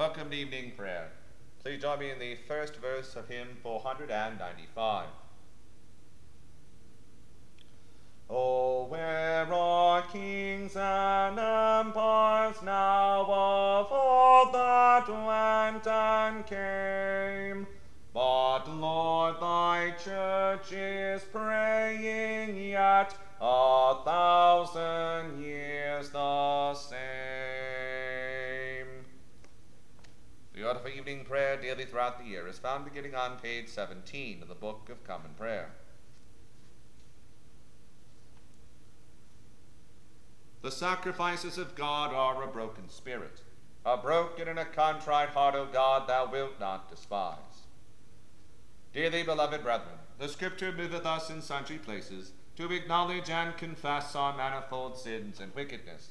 Welcome to evening prayer. Please join me in the first verse of hymn 495. Oh, where are kings and empires now of all that went and came? But Lord, thy church is praying yet a thousand years the same. The order for evening prayer daily throughout the year is found beginning on page 17 of the Book of Common Prayer. The sacrifices of God are a broken spirit. A broken and a contrite heart, O God, thou wilt not despise. Dearly beloved brethren, the Scripture moveth us in sundry places to acknowledge and confess our manifold sins and wickedness,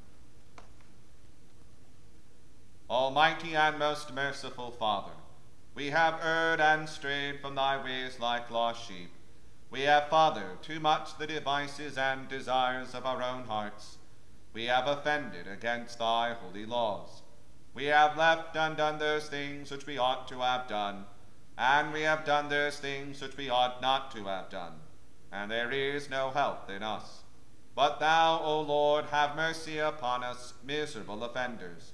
Almighty and most merciful Father, we have erred and strayed from thy ways like lost sheep. We have fathered too much the devices and desires of our own hearts we have offended against thy holy laws. We have left undone those things which we ought to have done, and we have done those things which we ought not to have done, and there is no help in us. But thou, O Lord, have mercy upon us, miserable offenders.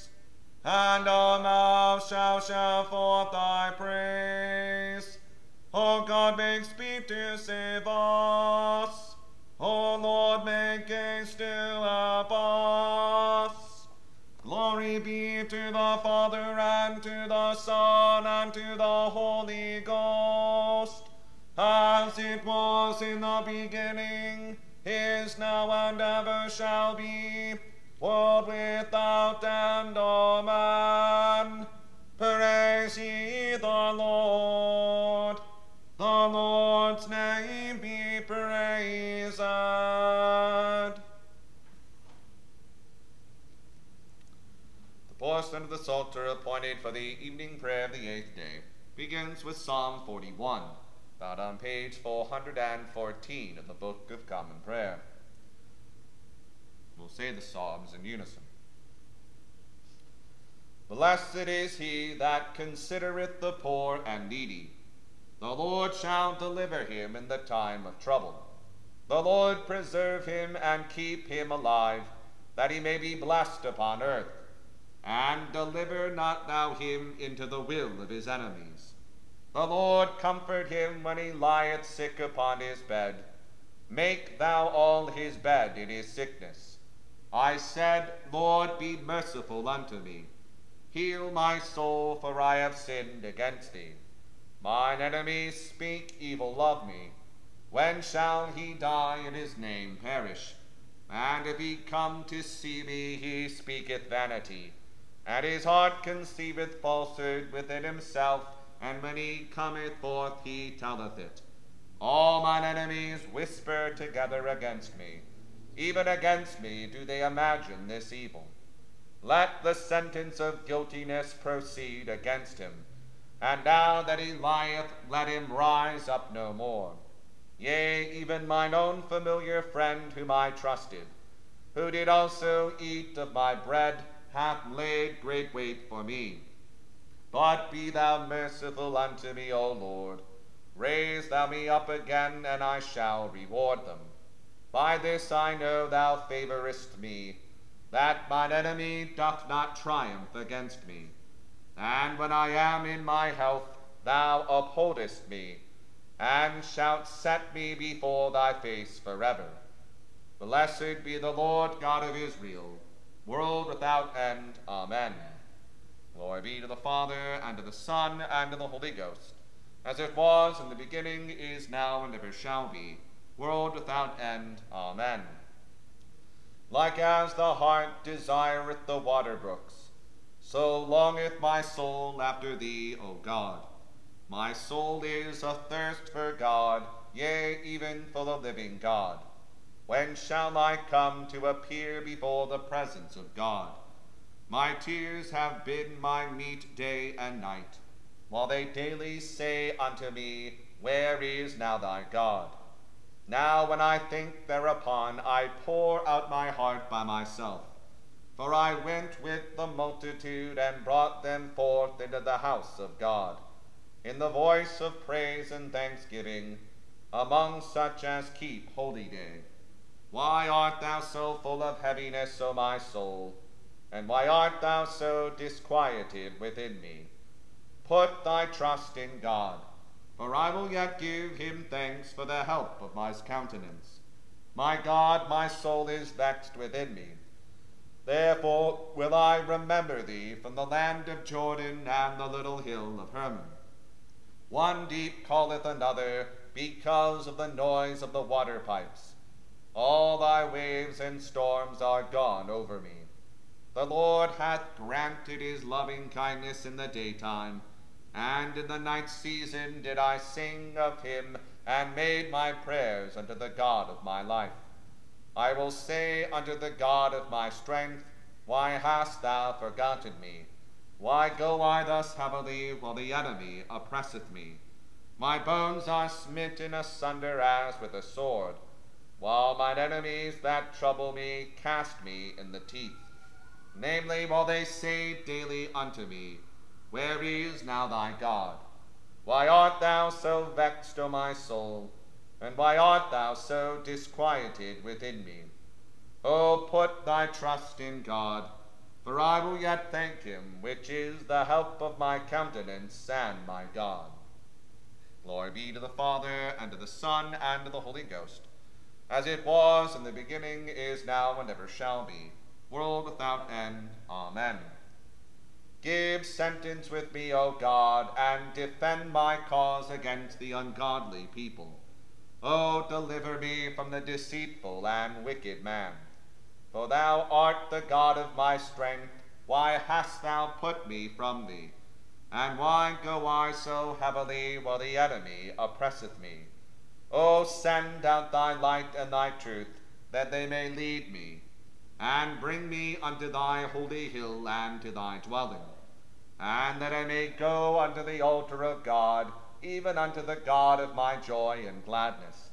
and our mouth shall shout forth thy praise. O God, make speed to save us. O Lord, make haste to help us. Glory be to the Father, and to the Son, and to the Holy Ghost, as it was in the beginning, is now, and ever shall be, world without end. Amen. Praise ye the Lord. The Lord's name be praised. course under the Psalter appointed for the evening prayer of the eighth day begins with Psalm 41, found on page 414 of the Book of Common Prayer. We'll say the Psalms in unison. Blessed is he that considereth the poor and needy. The Lord shall deliver him in the time of trouble. The Lord preserve him and keep him alive, that he may be blessed upon earth. And deliver not thou him into the will of his enemies. The Lord comfort him when he lieth sick upon his bed. Make thou all his bed in his sickness. I said, Lord, be merciful unto me. Heal my soul, for I have sinned against thee. Mine enemies speak evil of me. When shall he die and his name perish? And if he come to see me, he speaketh vanity. And his heart conceiveth falsehood within himself, and when he cometh forth, he telleth it. All mine enemies whisper together against me. Even against me do they imagine this evil. Let the sentence of guiltiness proceed against him. And now that he lieth, let him rise up no more. Yea, even mine own familiar friend whom I trusted, who did also eat of my bread, hath laid great wait for me. But be thou merciful unto me, O Lord. Raise thou me up again, and I shall reward them. By this I know thou favorest me that mine enemy doth not triumph against me. And when I am in my health, thou upholdest me, and shalt set me before thy face forever. Blessed be the Lord God of Israel, world without end. Amen. Glory be to the Father, and to the Son, and to the Holy Ghost, as it was in the beginning, is now, and ever shall be, world without end. Amen like as the hart desireth the water brooks, so longeth my soul after thee, O God. My soul is athirst for God, yea, even for the living God. When shall I come to appear before the presence of God? My tears have been my meat day and night, while they daily say unto me, Where is now thy God? Now, when I think thereupon, I pour out my heart by myself. For I went with the multitude and brought them forth into the house of God, in the voice of praise and thanksgiving, among such as keep holy day. Why art thou so full of heaviness, O my soul? And why art thou so disquieted within me? Put thy trust in God for I will yet give him thanks for the help of my countenance. My God, my soul is vexed within me. Therefore will I remember thee from the land of Jordan and the little hill of Hermon. One deep calleth another because of the noise of the water pipes. All thy waves and storms are gone over me. The Lord hath granted his loving kindness in the daytime and in the night season did I sing of him, and made my prayers unto the God of my life. I will say unto the God of my strength, Why hast thou forgotten me? Why go I thus heavily while the enemy oppresseth me? My bones are smitten asunder as with a sword, while mine enemies that trouble me cast me in the teeth. Namely, while they say daily unto me, where is now thy God? Why art thou so vexed, O my soul? And why art thou so disquieted within me? O put thy trust in God, for I will yet thank him, which is the help of my countenance and my God. Glory be to the Father, and to the Son, and to the Holy Ghost, as it was in the beginning, is now, and ever shall be, world without end. Amen. Give sentence with me, O God, and defend my cause against the ungodly people. O deliver me from the deceitful and wicked man. For thou art the God of my strength. Why hast thou put me from thee? And why go I so heavily while the enemy oppresseth me? O send out thy light and thy truth, that they may lead me and bring me unto thy holy hill and to thy dwelling, and that I may go unto the altar of God, even unto the God of my joy and gladness.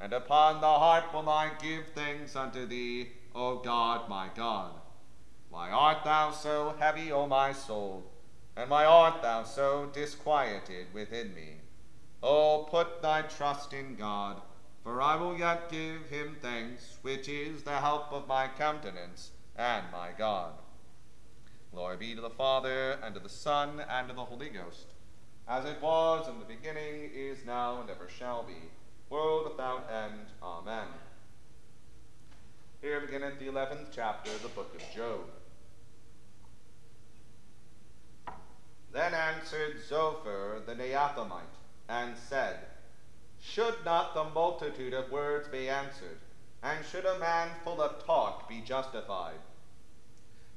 And upon the harp will I give thanks unto thee, O God, my God. Why art thou so heavy, O my soul? And why art thou so disquieted within me? O put thy trust in God, for I will yet give him thanks, which is the help of my countenance and my God. Glory be to the Father, and to the Son, and to the Holy Ghost, as it was in the beginning, is now, and ever shall be, world without end. Amen. Here beginneth the eleventh chapter of the book of Job. Then answered Zophar the Naamathite, and said, Should not the multitude of words be answered, and should a man full of talk be justified?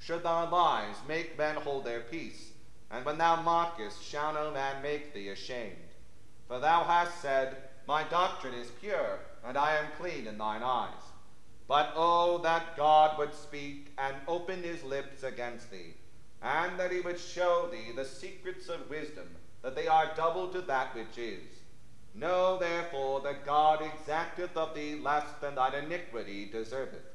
Should thy lies make men hold their peace, and when thou mockest, shall no man make thee ashamed? For thou hast said, My doctrine is pure, and I am clean in thine eyes. But oh, that God would speak and open his lips against thee and that he would show thee the secrets of wisdom, that they are double to that which is. Know therefore that God exacteth of thee less than thine iniquity deserveth.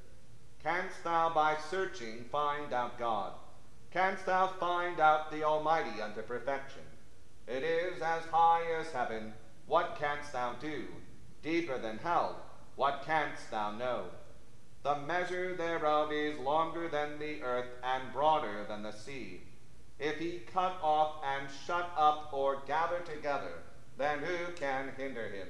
Canst thou by searching find out God? Canst thou find out the Almighty unto perfection? It is as high as heaven, what canst thou do? Deeper than hell, what canst thou know? The measure thereof is longer than the earth and broader than the sea. If he cut off and shut up or gather together, then who can hinder him?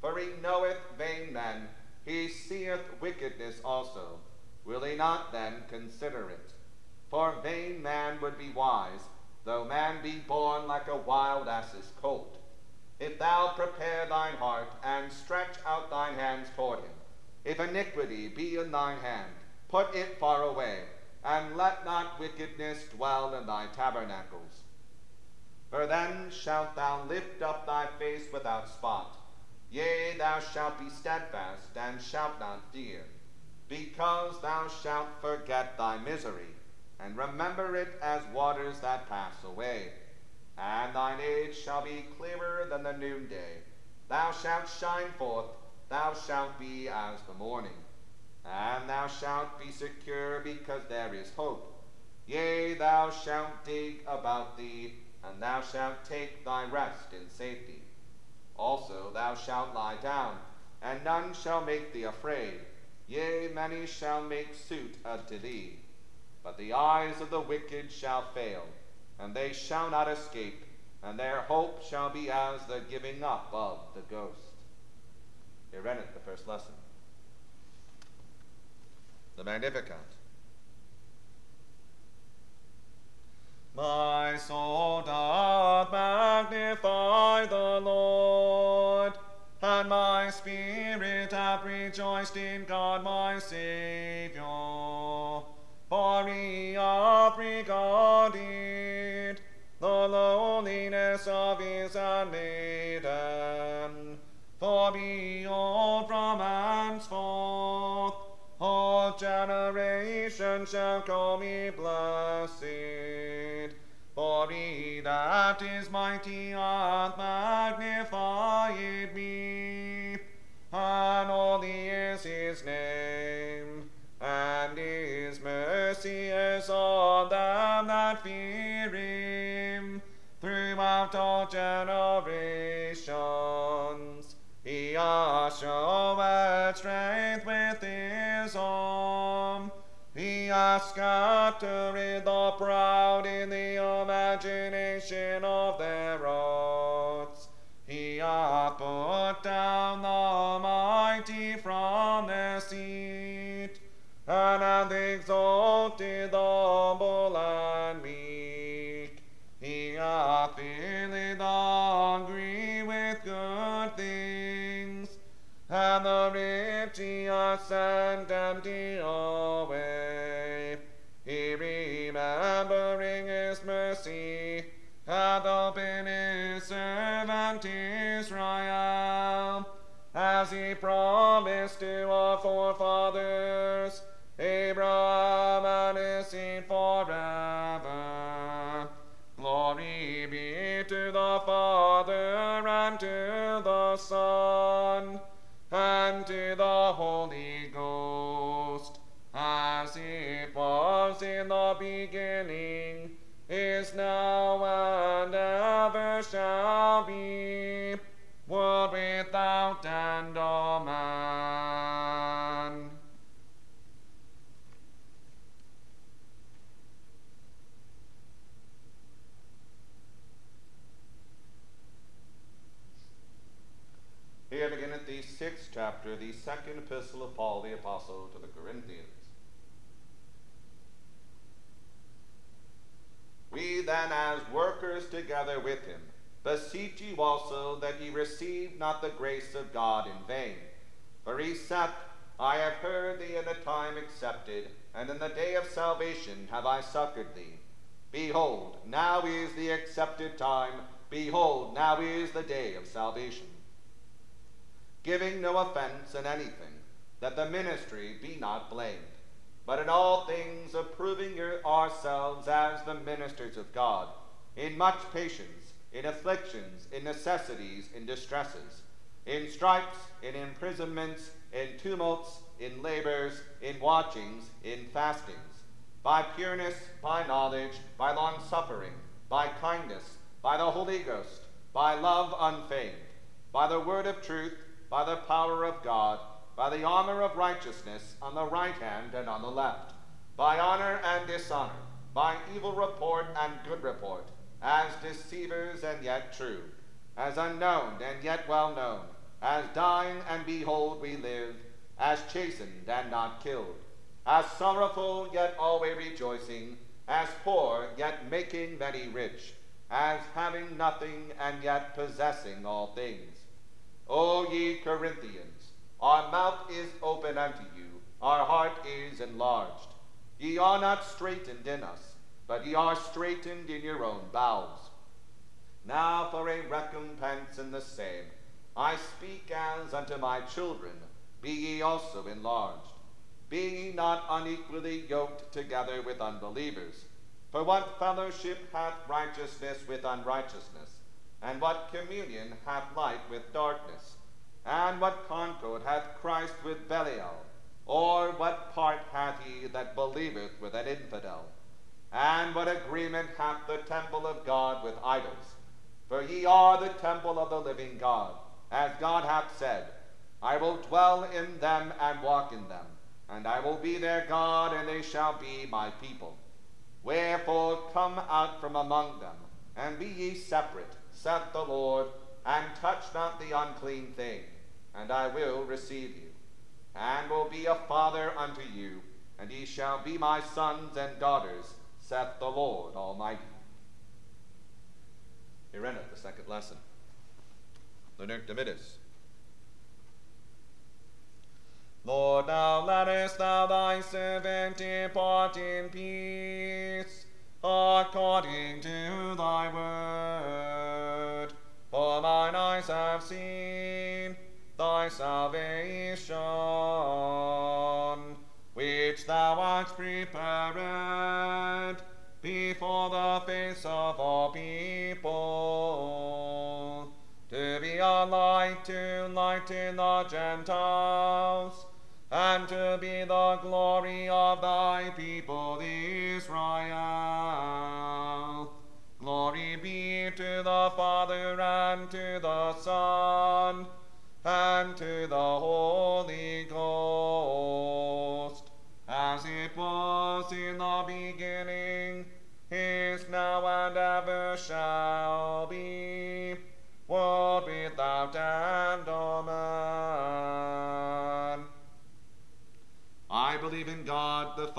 For he knoweth vain men, he seeth wickedness also. Will he not then consider it? For vain man would be wise, though man be born like a wild ass's colt. If thou prepare thine heart and stretch out thine hands toward him, if iniquity be in thine hand, put it far away, and let not wickedness dwell in thy tabernacles. For then shalt thou lift up thy face without spot. Yea, thou shalt be steadfast, and shalt not fear, because thou shalt forget thy misery, and remember it as waters that pass away. And thine age shall be clearer than the noonday. Thou shalt shine forth thou shalt be as the morning. And thou shalt be secure because there is hope. Yea, thou shalt dig about thee, and thou shalt take thy rest in safety. Also thou shalt lie down, and none shall make thee afraid. Yea, many shall make suit unto thee. But the eyes of the wicked shall fail, and they shall not escape, and their hope shall be as the giving up of the ghost. Here endeth the first lesson. The Magnificat. My soul doth magnify the Lord, and my spirit hath rejoiced in God my Saviour. For he hath regarded the lowliness of his handmaiden. For behold, from henceforth all generations shall call me blessed. For he that is mighty hath magnified me, and holy is his name, and his mercy is on them that fear him throughout all generations. He hath showed strength with his arm. He hath scattered the proud in the imagination of their hearts. He hath put down the mighty from their seat, and hath exalted the humble and meek. He hath filled the hungry with good things, and the rich he hath sent empty mercy hath opened his servant Israel, as he promised to our forefathers, Abraham and his seed forever. Glory be to the Father and to the Son shall be, world without end. Amen. Here beginneth the sixth chapter, the second epistle of Paul the Apostle to the Corinthians. We then, as workers together with him, beseech you also that ye receive not the grace of God in vain. For he saith, I have heard thee in the time accepted, and in the day of salvation have I succored thee. Behold, now is the accepted time. Behold, now is the day of salvation giving no offense in anything, that the ministry be not blamed, but in all things approving ourselves as the ministers of God, in much patience, in afflictions, in necessities, in distresses, in stripes, in imprisonments, in tumults, in labors, in watchings, in fastings, by pureness, by knowledge, by long suffering, by kindness, by the Holy Ghost, by love unfeigned, by the word of truth, by the power of God, by the armor of righteousness on the right hand and on the left, by honor and dishonor, by evil report and good report, as deceivers and yet true, as unknown and yet well known, as dying and behold we live, as chastened and not killed, as sorrowful yet always rejoicing, as poor yet making many rich, as having nothing and yet possessing all things. O ye Corinthians, our mouth is open unto you, our heart is enlarged. Ye are not straitened in us, but ye are straitened in your own bowels. Now for a recompense in the same, I speak as unto my children, be ye also enlarged. Be ye not unequally yoked together with unbelievers. For what fellowship hath righteousness with unrighteousness? And what communion hath light with darkness? And what concord hath Christ with Belial? Or what part hath he that believeth with an infidel? And what agreement hath the temple of God with idols? For ye are the temple of the living God, as God hath said, I will dwell in them and walk in them, and I will be their God, and they shall be my people. Wherefore come out from among them, and be ye separate, saith the Lord, and touch not the unclean thing, and I will receive you, and will be a father unto you, and ye shall be my sons and daughters, saith the Lord Almighty. Here endeth the second lesson. Nunc Dimittis. Lord, now lettest thou thy servant depart in peace according to thy word. For mine eyes have seen thy salvation, which thou hast prepared before the face of all people, to be a light to lighten the Gentiles and to be the glory of thy people Israel. Glory be to the Father and to the Son and to the Holy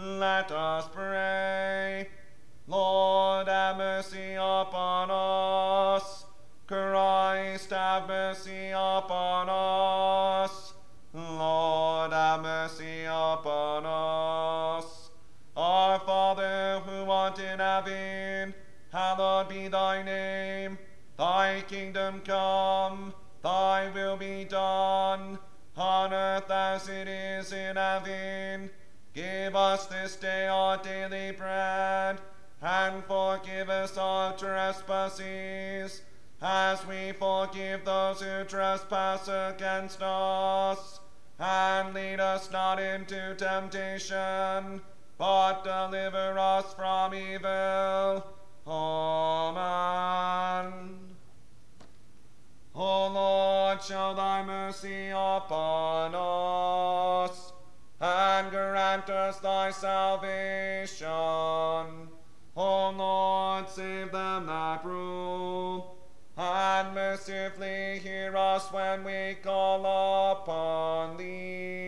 Let us pray. Into temptation, but deliver us from evil. Amen. O Lord, show thy mercy upon us, and grant us thy salvation. O Lord, save them that rule, and mercifully hear us when we call upon thee.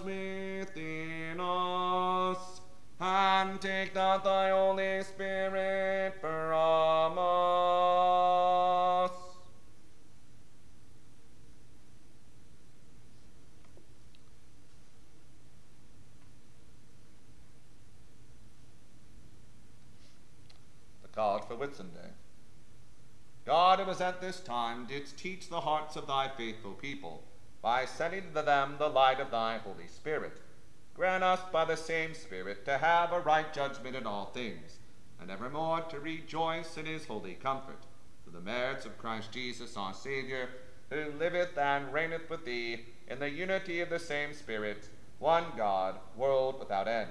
our within us, and take not thy Holy Spirit from us. The card for Whitsunday. God, who was at this time, didst teach the hearts of thy faithful people, by sending to them the light of thy Holy Spirit. Grant us by the same Spirit to have a right judgment in all things, and evermore to rejoice in his holy comfort, through the merits of Christ Jesus our Saviour, who liveth and reigneth with thee in the unity of the same Spirit, one God, world without end.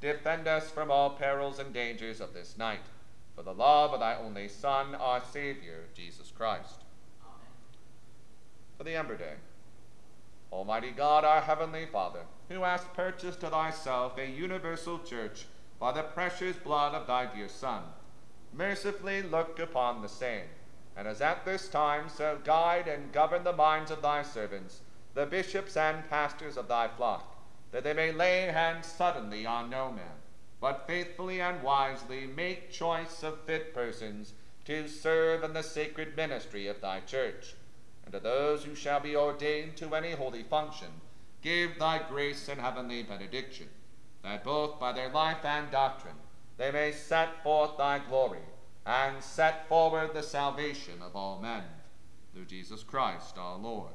defend us from all perils and dangers of this night, for the love of thy only Son, our Saviour, Jesus Christ. For the Ember Day. Almighty God, our heavenly Father, who hast purchased to thyself a universal church by the precious blood of thy dear Son, mercifully look upon the same, and as at this time so guide and govern the minds of thy servants, the bishops and pastors of thy flock, that they may lay hands suddenly on no man, but faithfully and wisely make choice of fit persons to serve in the sacred ministry of thy church. And to those who shall be ordained to any holy function, give thy grace and heavenly benediction, that both by their life and doctrine they may set forth thy glory, and set forward the salvation of all men. Through Jesus Christ our Lord.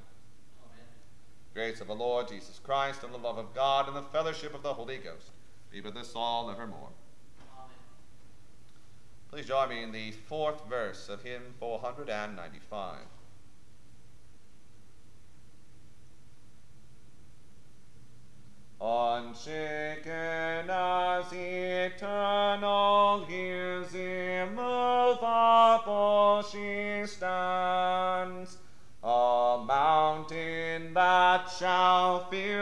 Grace of the Lord Jesus Christ, and the love of God, and the fellowship of the Holy Ghost be with us all evermore. Amen. Please join me in the fourth verse of hymn 495. Unshaken shall fill